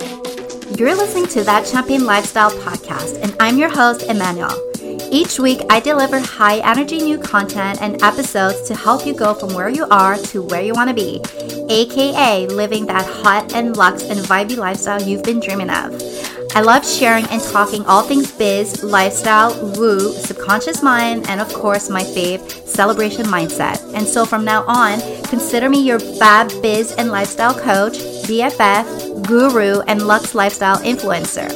You're listening to That Champagne Lifestyle podcast, and I'm your host, Emmanuel. Each week, I deliver high energy new content and episodes to help you go from where you are to where you want to be, aka living that hot and luxe and vibey lifestyle you've been dreaming of. I love sharing and talking all things biz, lifestyle, woo, subconscious mind, and of course, my fave, celebration mindset. And so from now on, consider me your fab biz and lifestyle coach, BFF, guru, and Lux lifestyle influencer.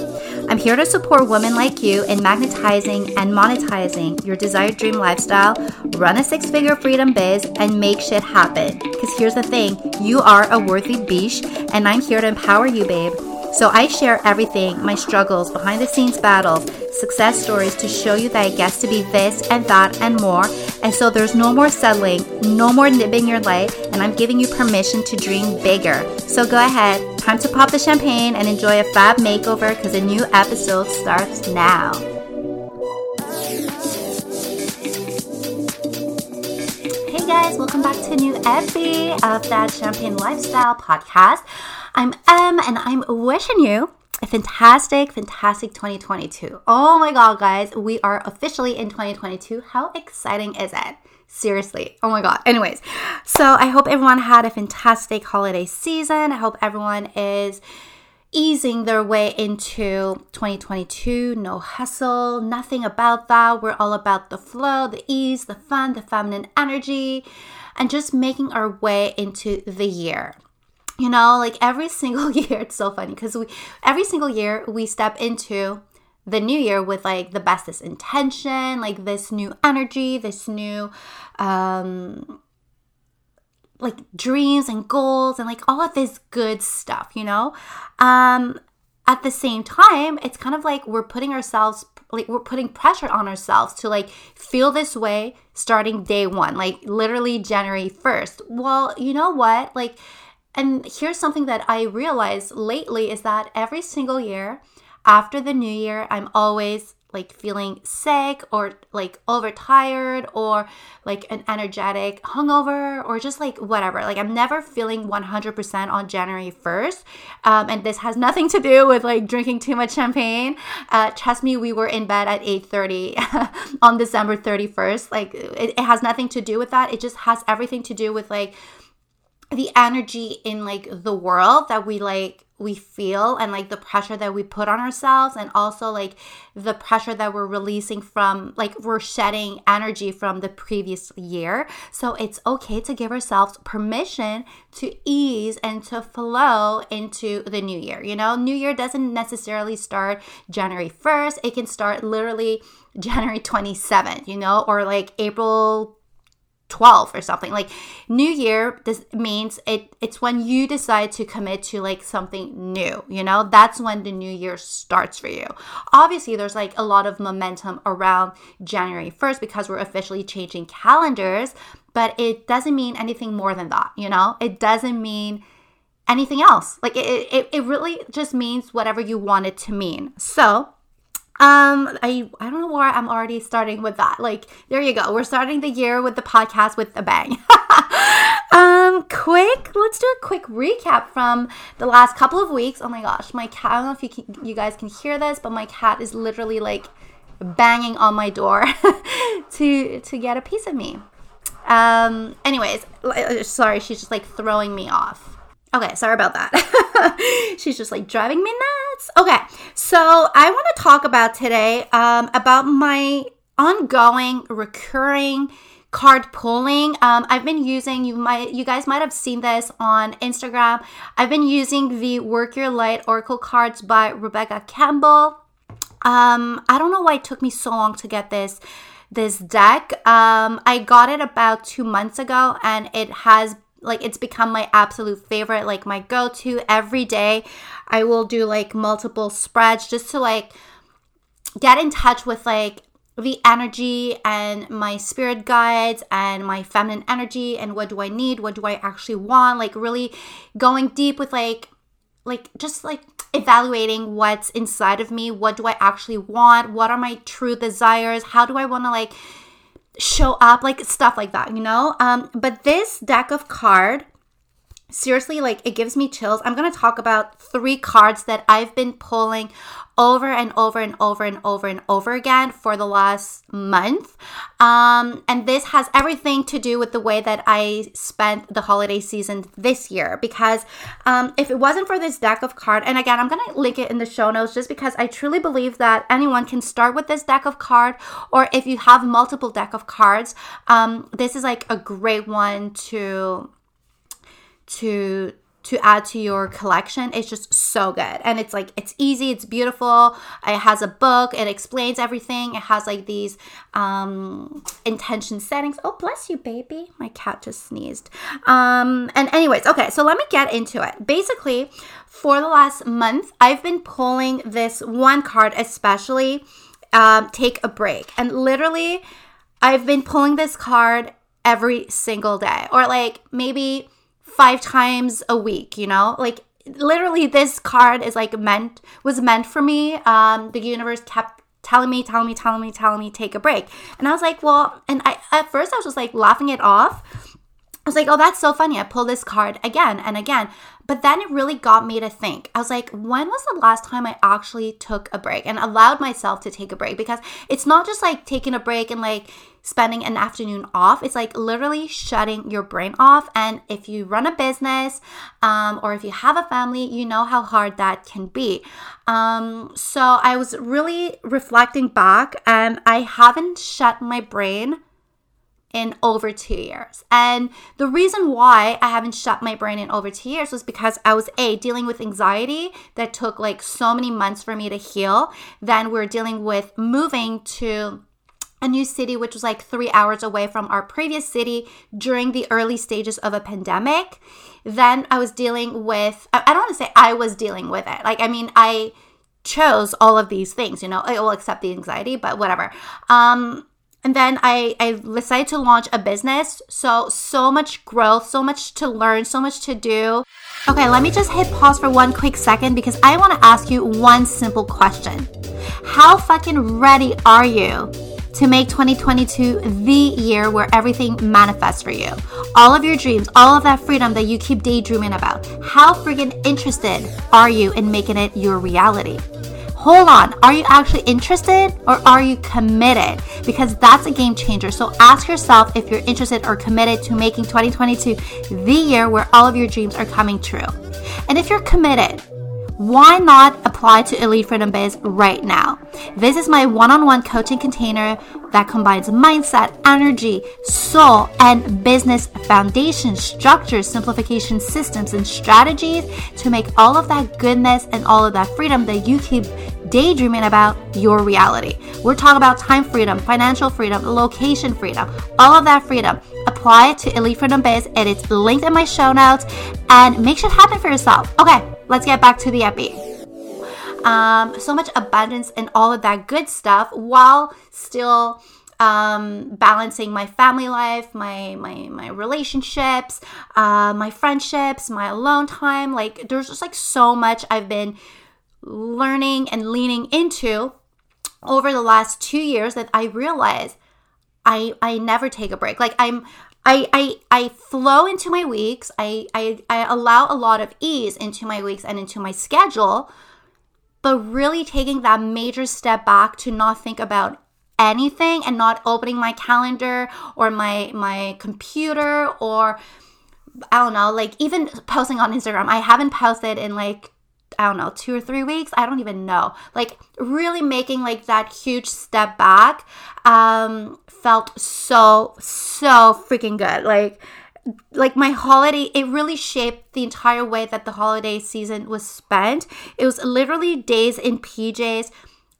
I'm here to support women like you in magnetizing and monetizing your desired dream lifestyle, run a six figure freedom biz, and make shit happen. Because here's the thing you are a worthy biche, and I'm here to empower you, babe. So I share everything my struggles, behind the scenes battles, success stories to show you that it gets to be this and that and more. And so there's no more settling, no more nibbing your light, and I'm giving you permission to dream bigger. So go ahead, time to pop the champagne and enjoy a fab makeover because a new episode starts now. Hey guys, welcome back to a new epi of that Champagne Lifestyle podcast. I'm Em and I'm wishing you a fantastic, fantastic 2022. Oh my god, guys, we are officially in 2022. How exciting is it? Seriously. Oh my god. Anyways, so I hope everyone had a fantastic holiday season. I hope everyone is easing their way into 2022. No hustle, nothing about that. We're all about the flow, the ease, the fun, the feminine energy, and just making our way into the year you know like every single year it's so funny because we every single year we step into the new year with like the bestest intention like this new energy this new um like dreams and goals and like all of this good stuff you know? Um at the same time it's kind of like we're putting ourselves like we're putting pressure on ourselves to like feel this way starting day one like literally january 1st well you know what? Like and here's something that I realized lately is that every single year after the new year, I'm always like feeling sick or like overtired or like an energetic hungover or just like whatever. Like I'm never feeling 100% on January 1st. Um, and this has nothing to do with like drinking too much champagne. Uh, trust me, we were in bed at 8.30 on December 31st. Like it, it has nothing to do with that. It just has everything to do with like the energy in like the world that we like we feel and like the pressure that we put on ourselves and also like the pressure that we're releasing from like we're shedding energy from the previous year. So it's okay to give ourselves permission to ease and to flow into the new year you know? New year doesn't necessarily start january 1st it can start literally january 27th you know? Or like april 12 or something. Like new year this means it it's when you decide to commit to like something new you know? That's when the new year starts for you. Obviously there's like a lot of momentum around january 1st because we're officially changing calendars but it doesn't mean anything more than that you know? It doesn't mean anything else. Like it, it, it really just means whatever you want it to mean. So um, I I don't know why I'm already starting with that. Like, there you go. We're starting the year with the podcast with a bang. um, quick, let's do a quick recap from the last couple of weeks. Oh my gosh, my cat. I don't know if you can, you guys can hear this, but my cat is literally like banging on my door to to get a piece of me. Um, anyways, uh, sorry, she's just like throwing me off. Okay, sorry about that. She's just like driving me nuts. Okay, so I want to talk about today um, about my ongoing, recurring card pulling. Um, I've been using you might you guys might have seen this on Instagram. I've been using the Work Your Light Oracle cards by Rebecca Campbell. Um, I don't know why it took me so long to get this this deck. Um, I got it about two months ago, and it has like it's become my absolute favorite like my go-to every day. I will do like multiple spreads just to like get in touch with like the energy and my spirit guides and my feminine energy and what do i need what do i actually want like really going deep with like like just like evaluating what's inside of me. What do i actually want? What are my true desires? How do i want to like show up like stuff like that you know? Um but this deck of card seriously like it gives me chills. I'm going to talk about three cards that i've been pulling over and over and over and over and over again for the last month. Um, and this has everything to do with the way that i spent the holiday season this year because um, if it wasn't for this deck of card and again i'm going to link it in the show notes just because i truly believe that anyone can start with this deck of card or if you have multiple deck of cards um, this is like a great one to to to add to your collection. It's just so good. And it's like it's easy it's beautiful. It has a book it explains everything. It has like these um intention settings. Oh bless you baby. My cat just sneezed. Um and anyways okay so let me get into it. Basically for the last month i've been pulling this one card especially um, take a break. And literally i've been pulling this card every single day. Or like maybe five times a week, you know? Like literally this card is like meant was meant for me. Um the universe kept telling me, telling me, telling me, telling me take a break. And I was like, well, and I at first I was just like laughing it off. I was like, oh, that's so funny. I pull this card again and again. But then it really got me to think. I was like, when was the last time I actually took a break and allowed myself to take a break? Because it's not just like taking a break and like spending an afternoon off. It's like literally shutting your brain off. And if you run a business um, or if you have a family, you know how hard that can be. Um, so I was really reflecting back and I haven't shut my brain in over two years. And the reason why I haven't shut my brain in over two years was because I was A, dealing with anxiety that took like so many months for me to heal. Then we're dealing with moving to a new city, which was like three hours away from our previous city during the early stages of a pandemic. Then I was dealing with, I don't want to say I was dealing with it. Like, I mean, I chose all of these things, you know, I will accept the anxiety, but whatever. Um, and then I, I decided to launch a business. So, so much growth, so much to learn, so much to do. Okay, let me just hit pause for one quick second because I want to ask you one simple question. How fucking ready are you to make 2022 the year where everything manifests for you? All of your dreams, all of that freedom that you keep daydreaming about. How freaking interested are you in making it your reality? hold on, are you actually interested or are you committed? Because that's a game changer. So ask yourself if you're interested or committed to making 2022 the year where all of your dreams are coming true. And if you're committed, why not apply to Elite Freedom Biz right now? This is my one on one coaching container that combines mindset, energy, soul, and business foundation, structures, simplification, systems, and strategies to make all of that goodness and all of that freedom that you keep daydreaming about your reality. We're talking about time freedom, financial freedom, location freedom, all of that freedom. Apply it to Elite Freedom Biz, and it's linked in my show notes. And make shit happen for yourself. Okay, let's get back to the epi. Um, so much abundance and all of that good stuff while still um, balancing my family life, my my my relationships, uh, my friendships, my alone time. Like there's just like so much I've been learning and leaning into over the last two years that I realize I I never take a break. Like I'm I I I flow into my weeks. I I, I allow a lot of ease into my weeks and into my schedule, but really taking that major step back to not think about anything and not opening my calendar or my my computer or I don't know, like even posting on Instagram. I haven't posted in like I don't know, two or three weeks. I don't even know. Like really making like that huge step back um felt so so freaking good. Like like my holiday it really shaped the entire way that the holiday season was spent. It was literally days in PJs,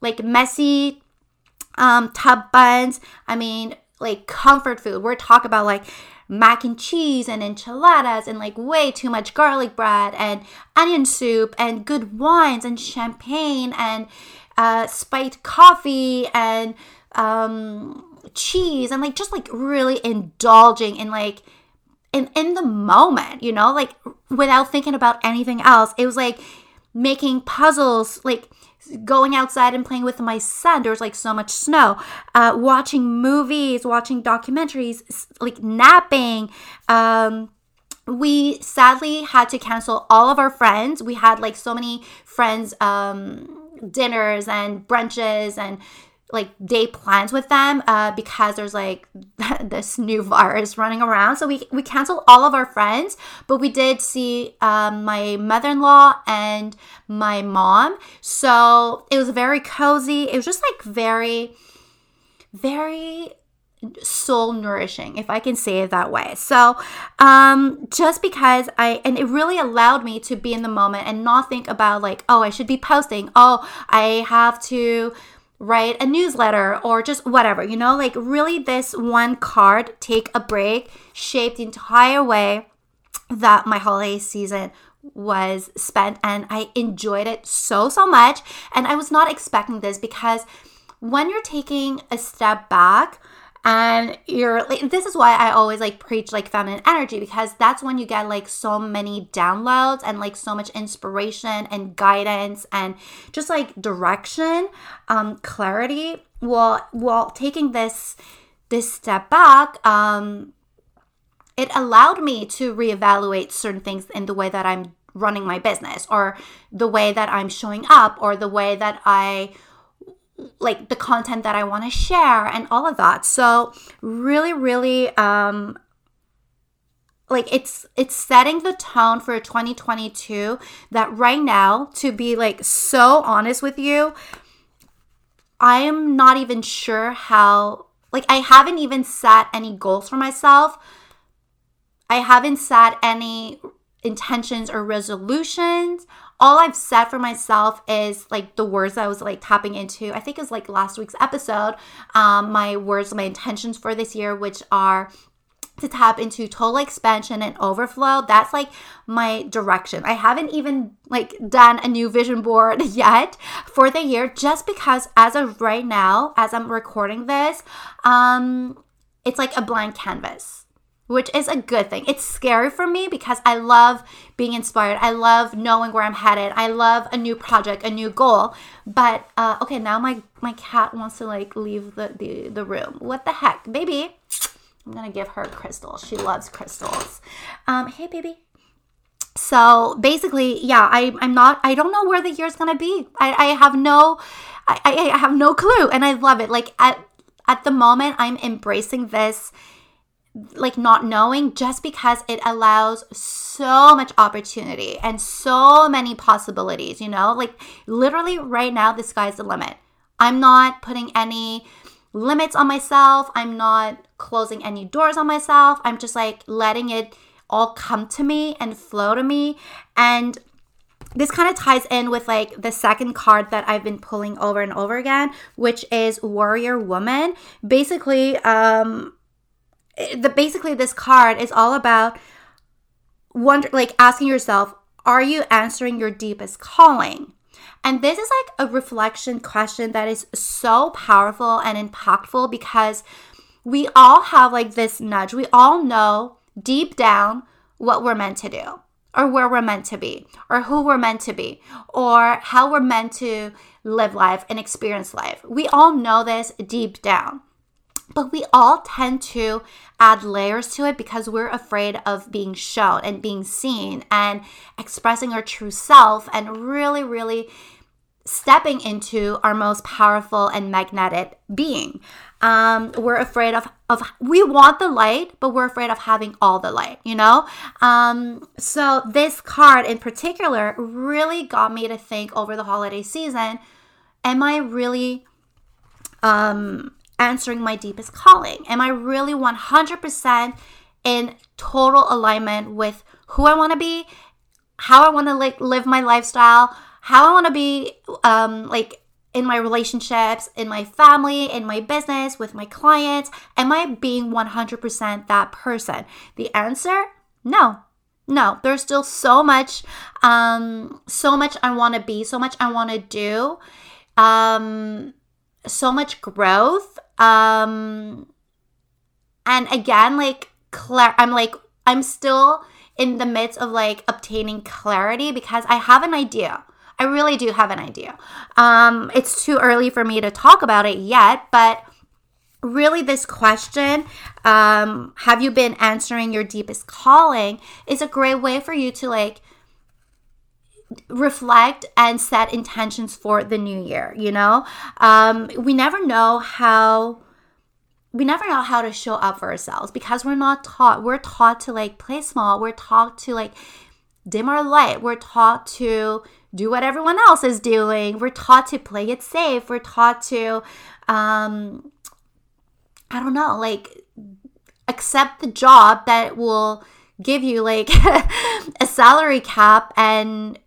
like messy um tub buns. I mean, like comfort food. We're talking about like mac and cheese and enchiladas and like way too much garlic bread and onion soup and good wines and champagne and uh, spiked coffee and um, cheese and like just like really indulging in like in in the moment, you know, like without thinking about anything else. It was like making puzzles, like going outside and playing with my son. There was like so much snow. Uh, watching movies, watching documentaries, like napping. Um, we sadly had to cancel all of our friends. We had like so many friends um dinners and brunches and like day plans with them uh, because there's like this new virus running around. So we we canceled all of our friends, but we did see um, my mother-in-law and my mom. So it was very cozy. It was just like very, very soul nourishing if i can say it that way so um just because i and it really allowed me to be in the moment and not think about like oh i should be posting oh i have to write a newsletter or just whatever you know like really this one card take a break shaped the entire way that my holiday season was spent. And i enjoyed it so so much. And i was not expecting this because when you're taking a step back and you're like this is why i always like preach like feminine energy because that's when you get like so many downloads and like so much inspiration and guidance and just like direction um clarity. While while taking this this step back um it allowed me to reevaluate certain things in the way that i'm running my business or the way that i'm showing up or the way that i like the content that I want to share and all of that. So really, really um like it's it's setting the tone for 2022 that right now to be like so honest with you I am not even sure how like I haven't even set any goals for myself. I haven't set any intentions or resolutions all I've said for myself is like the words I was like tapping into. I think it was like last week's episode. Um, my words, my intentions for this year, which are to tap into total expansion and overflow. That's like my direction. I haven't even like done a new vision board yet for the year just because as of right now, as I'm recording this, um it's like a blank canvas which is a good thing. It's scary for me because I love being inspired. I love knowing where I'm headed. I love a new project, a new goal. But uh, okay, now my my cat wants to like leave the, the the room. What the heck, baby? I'm gonna give her crystals. She loves crystals. Um, hey, baby. So basically, yeah, I I'm not. I don't know where the year's gonna be. I I have no, I I have no clue, and I love it. Like at at the moment, I'm embracing this like not knowing just because it allows so much opportunity and so many possibilities, you know? Like literally right now the sky's the limit. I'm not putting any limits on myself. I'm not closing any doors on myself. I'm just like letting it all come to me and flow to me and this kind of ties in with like the second card that I've been pulling over and over again, which is Warrior Woman. Basically, um the basically this card is all about wonder like asking yourself are you answering your deepest calling? And this is like a reflection question that is so powerful and impactful because we all have like this nudge. We all know deep down what we're meant to do or where we're meant to be or who we're meant to be or how we're meant to live life and experience life. We all know this deep down but we all tend to add layers to it because we're afraid of being shown and being seen and expressing our true self and really, really stepping into our most powerful and magnetic being. Um, we're afraid of, of we want the light, but we're afraid of having all the light, you know? Um, so this card in particular really got me to think over the holiday season, am I really um answering my deepest calling? Am I really 100% in total alignment with who I want to be, how I want to like live my lifestyle, how I want to be um like in my relationships, in my family, in my business, with my clients? Am I being 100% that person? The answer, no. No, there's still so much um so much I want to be, so much I want to do. Um so much growth um and again like clar- i'm like i'm still in the midst of like obtaining clarity because i have an idea. I really do have an idea. Um it's too early for me to talk about it yet but really this question um, have you been answering your deepest calling is a great way for you to like reflect and set intentions for the new year you know? Um, we never know how we never know how to show up for ourselves because we're not taught we're taught to like play small. We're taught to like dim our light. We're taught to do what everyone else is doing. We're taught to play it safe. We're taught to um i don't know like accept the job that will give you like a salary cap and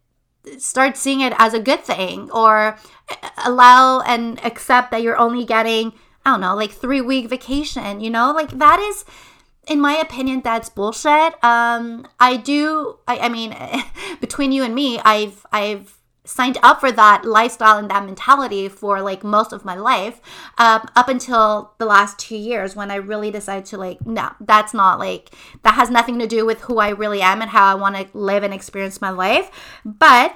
start seeing it as a good thing or allow and accept that you're only getting I don't know, like three week vacation, you know? Like that is in my opinion, that's bullshit. Um, I do. I, I mean, between you and me, I've I've signed up for that lifestyle and that mentality for like most of my life, um, up until the last two years when I really decided to like, no, that's not like that has nothing to do with who I really am and how I want to live and experience my life. But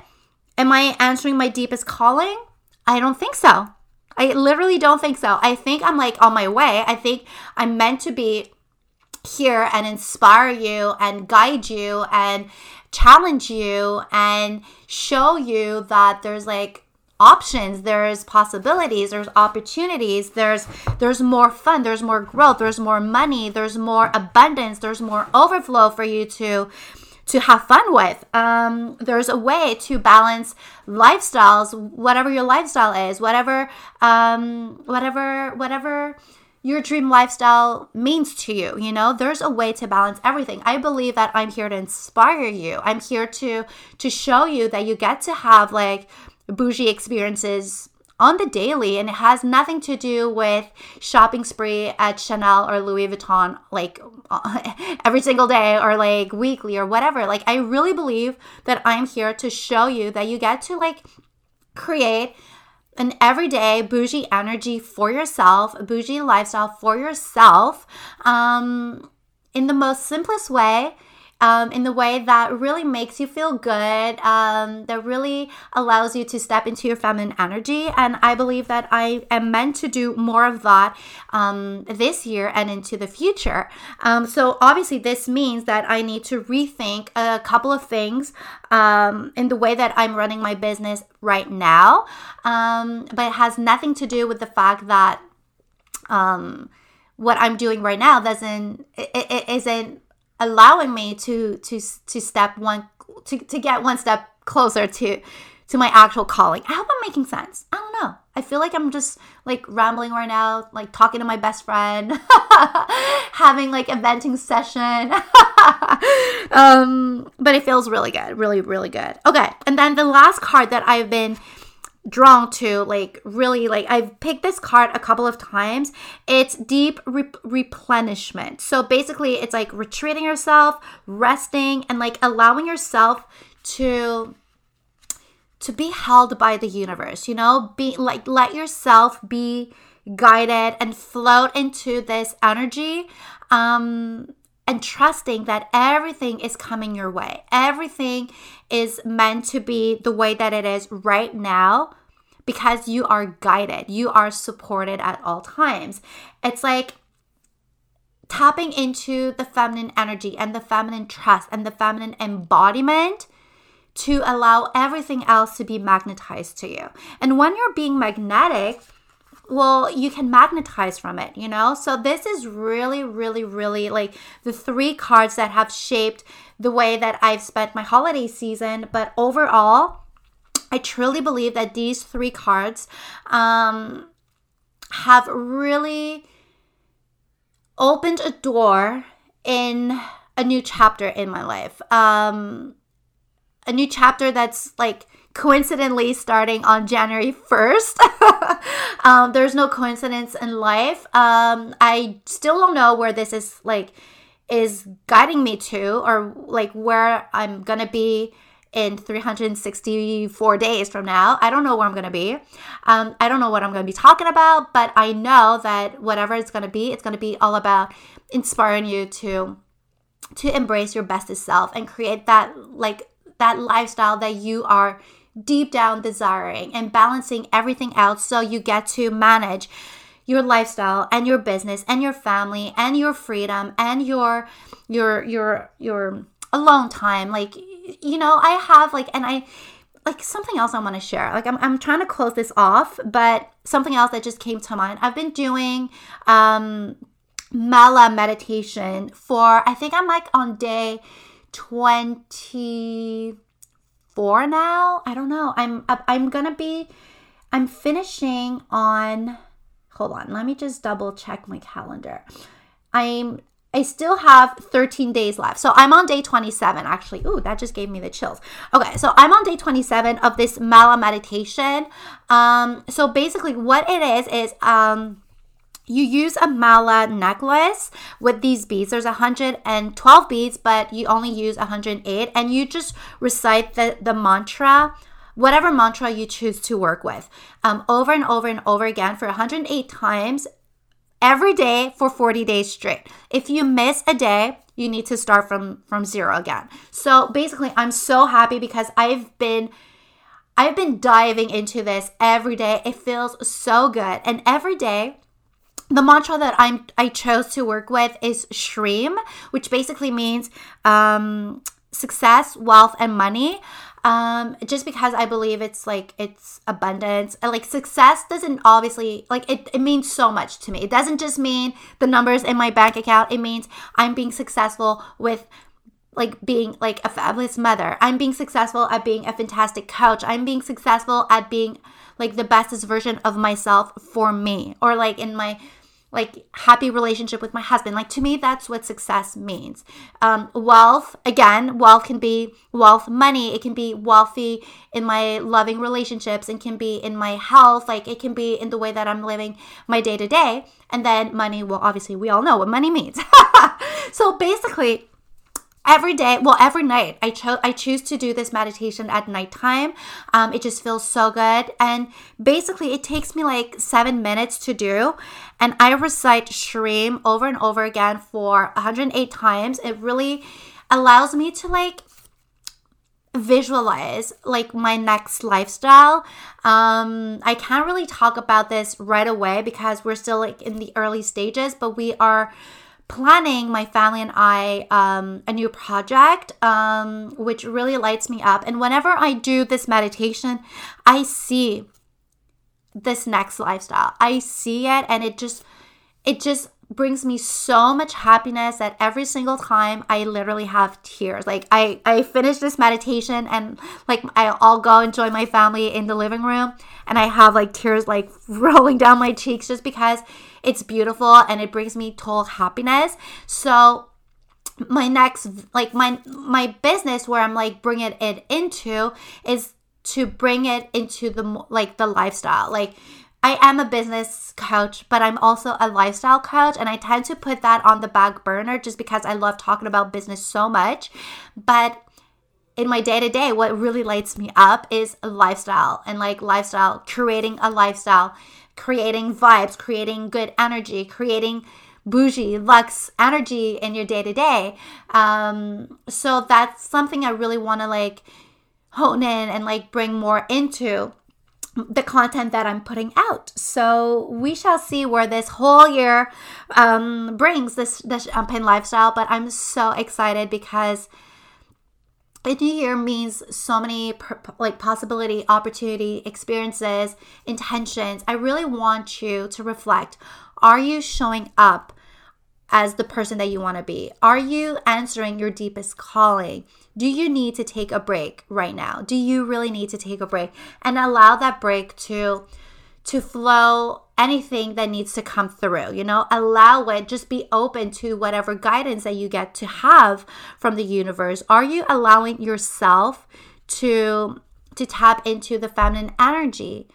am I answering my deepest calling? I don't think so. I literally don't think so. I think I'm like on my way. I think I'm meant to be here and inspire you and guide you and challenge you and show you that there's like options there's possibilities there's opportunities there's there's more fun there's more growth there's more money there's more abundance there's more overflow for you to to have fun with. Um, there's a way to balance lifestyles, whatever your lifestyle is, whatever, um, whatever, whatever your dream lifestyle means to you. You know, there's a way to balance everything. I believe that I'm here to inspire you. I'm here to to show you that you get to have like bougie experiences on the daily and it has nothing to do with shopping spree at Chanel or Louis Vuitton like every single day or like weekly or whatever. Like I really believe that I'm here to show you that you get to like create an everyday bougie energy for yourself, bougie lifestyle for yourself um in the most simplest way um, in the way that really makes you feel good, um, that really allows you to step into your feminine energy. And I believe that I am meant to do more of that um, this year and into the future. Um, so, obviously, this means that I need to rethink a couple of things um, in the way that I'm running my business right now. Um, but it has nothing to do with the fact that what I'm doing right now doesn't, it, it isn't allowing me to to to step one to, to get one step closer to to my actual calling. I hope I'm making sense. I don't know. I feel like I'm just like rambling right now, like talking to my best friend, having like a venting session. um, but it feels really good, really, really good. Okay, and then the last card that I've been drawn to like really like I've picked this card a couple of times. It's deep re- replenishment. So basically it's like retreating yourself, resting and like allowing yourself to to be held by the universe, you know? Be like let yourself be guided and float into this energy um and trusting that everything is coming your way. Everything is meant to be the way that it is right now because you are guided, you are supported at all times. It's like tapping into the feminine energy and the feminine trust and the feminine embodiment to allow everything else to be magnetized to you. And when you're being magnetic, well, you can magnetize from it, you know? So, this is really, really, really like the three cards that have shaped the way that I've spent my holiday season. But overall, I truly believe that these three cards um, have really opened a door in a new chapter in my life. Um, a new chapter that's like coincidentally starting on January 1st. um, there's no coincidence in life. Um, I still don't know where this is like is guiding me to or like where I'm gonna be in 364 days from now. I don't know where I'm going to be. Um, I don't know what I'm going to be talking about, but I know that whatever it's going to be, it's going to be all about inspiring you to to embrace your bestest self and create that like that lifestyle that you are deep down desiring and balancing everything out so you get to manage your lifestyle and your business and your family and your freedom and your your your your alone time like you know i have like and i like something else i want to share. Like I'm, I'm trying to close this off but something else that just came to mind. I've been doing um mala meditation for i think i'm like on day 24 now. I don't know. I'm i'm gonna be i'm finishing on hold on let me just double check my calendar. I'm I still have 13 days left. So I'm on day 27 actually. Ooh, that just gave me the chills. Okay, so I'm on day 27 of this Mala meditation. Um so basically what it is is um you use a mala necklace with these beads. There's 112 beads, but you only use 108, and you just recite the, the mantra, whatever mantra you choose to work with, um, over and over and over again for 108 times every day for 40 days straight. If you miss a day, you need to start from from zero again. So basically, I'm so happy because I've been I've been diving into this every day. It feels so good. And every day the mantra that I'm I chose to work with is Shreem, which basically means um, success, wealth, and money. Um, just because I believe it's like it's abundance. Like success doesn't obviously like it, it means so much to me. It doesn't just mean the numbers in my bank account. It means I'm being successful with like being like a fabulous mother. I'm being successful at being a fantastic coach. I'm being successful at being like the bestest version of myself for me or like in my like happy relationship with my husband. Like to me that's what success means. Um, wealth again wealth can be wealth money. It can be wealthy in my loving relationships. And can be in my health. Like it can be in the way that i'm living my day to day and then money well obviously we all know what money means. So basically every day well every night i chose i choose to do this meditation at nighttime. Um, it just feels so good. And basically it takes me like seven minutes to do. And i recite shreem over and over again for 108 times. It really allows me to like visualize like my next lifestyle. Um i can't really talk about this right away because we're still like in the early stages but we are planning my family and I um, a new project, um, which really lights me up. And whenever I do this meditation, I see this next lifestyle. I see it, and it just it just brings me so much happiness that every single time I literally have tears. Like I I finish this meditation and like I, I'll go enjoy my family in the living room and I have like tears like rolling down my cheeks just because it's beautiful and it brings me total happiness. So my next like my my business where I'm like bringing it into is to bring it into the like the lifestyle. Like I am a business coach, but I'm also a lifestyle coach, and I tend to put that on the back burner just because I love talking about business so much. But in my day to day, what really lights me up is lifestyle and like lifestyle, creating a lifestyle, creating vibes, creating good energy, creating bougie, luxe energy in your day to day. So that's something I really want to like hone in and like bring more into the content that I'm putting out. So we shall see where this whole year um, brings this the champagne lifestyle. But I'm so excited because a new year means so many like possibility, opportunity, experiences, intentions. I really want you to reflect. Are you showing up as the person that you want to be? Are you answering your deepest calling? Do you need to take a break right now? Do you really need to take a break and allow that break to to flow anything that needs to come through, you know, allow it, just be open to whatever guidance that you get to have from the universe. Are you allowing yourself to to tap into the feminine energy?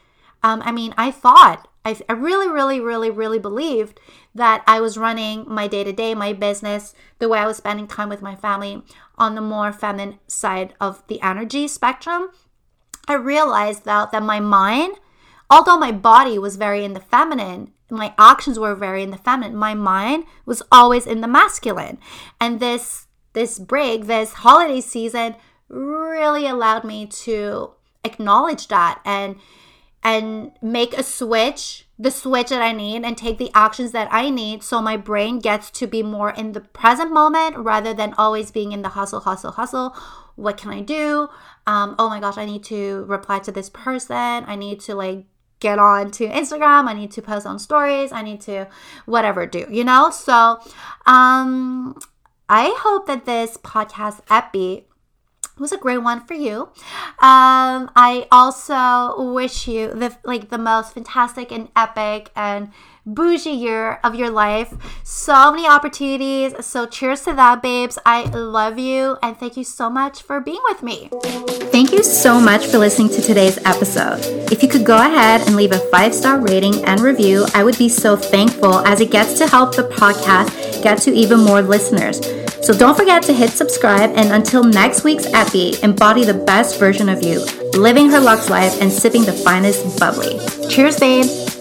Um, I mean, I thought I, I really, really, really, really believed that I was running my day to day, my business, the way I was spending time with my family on the more feminine side of the energy spectrum. I realized that, that my mind, although my body was very in the feminine, my actions were very in the feminine, my mind was always in the masculine. And this this break, this holiday season really allowed me to acknowledge that and and make a switch, the switch that I need, and take the actions that I need so my brain gets to be more in the present moment rather than always being in the hustle, hustle, hustle. What can I do? Um, oh my gosh, I need to reply to this person. I need to like get on to Instagram. I need to post on stories. I need to whatever do, you know? So um I hope that this podcast epi was a great one for you. Um, I also wish you the like the most fantastic and epic and bougie year of your life. So many opportunities. So cheers to that, babes. I love you and thank you so much for being with me. Thank you so much for listening to today's episode. If you could go ahead and leave a five star rating and review, I would be so thankful as it gets to help the podcast get to even more listeners. So don't forget to hit subscribe, and until next week's epi, embody the best version of you, living her Lux life and sipping the finest bubbly. Cheers, babe!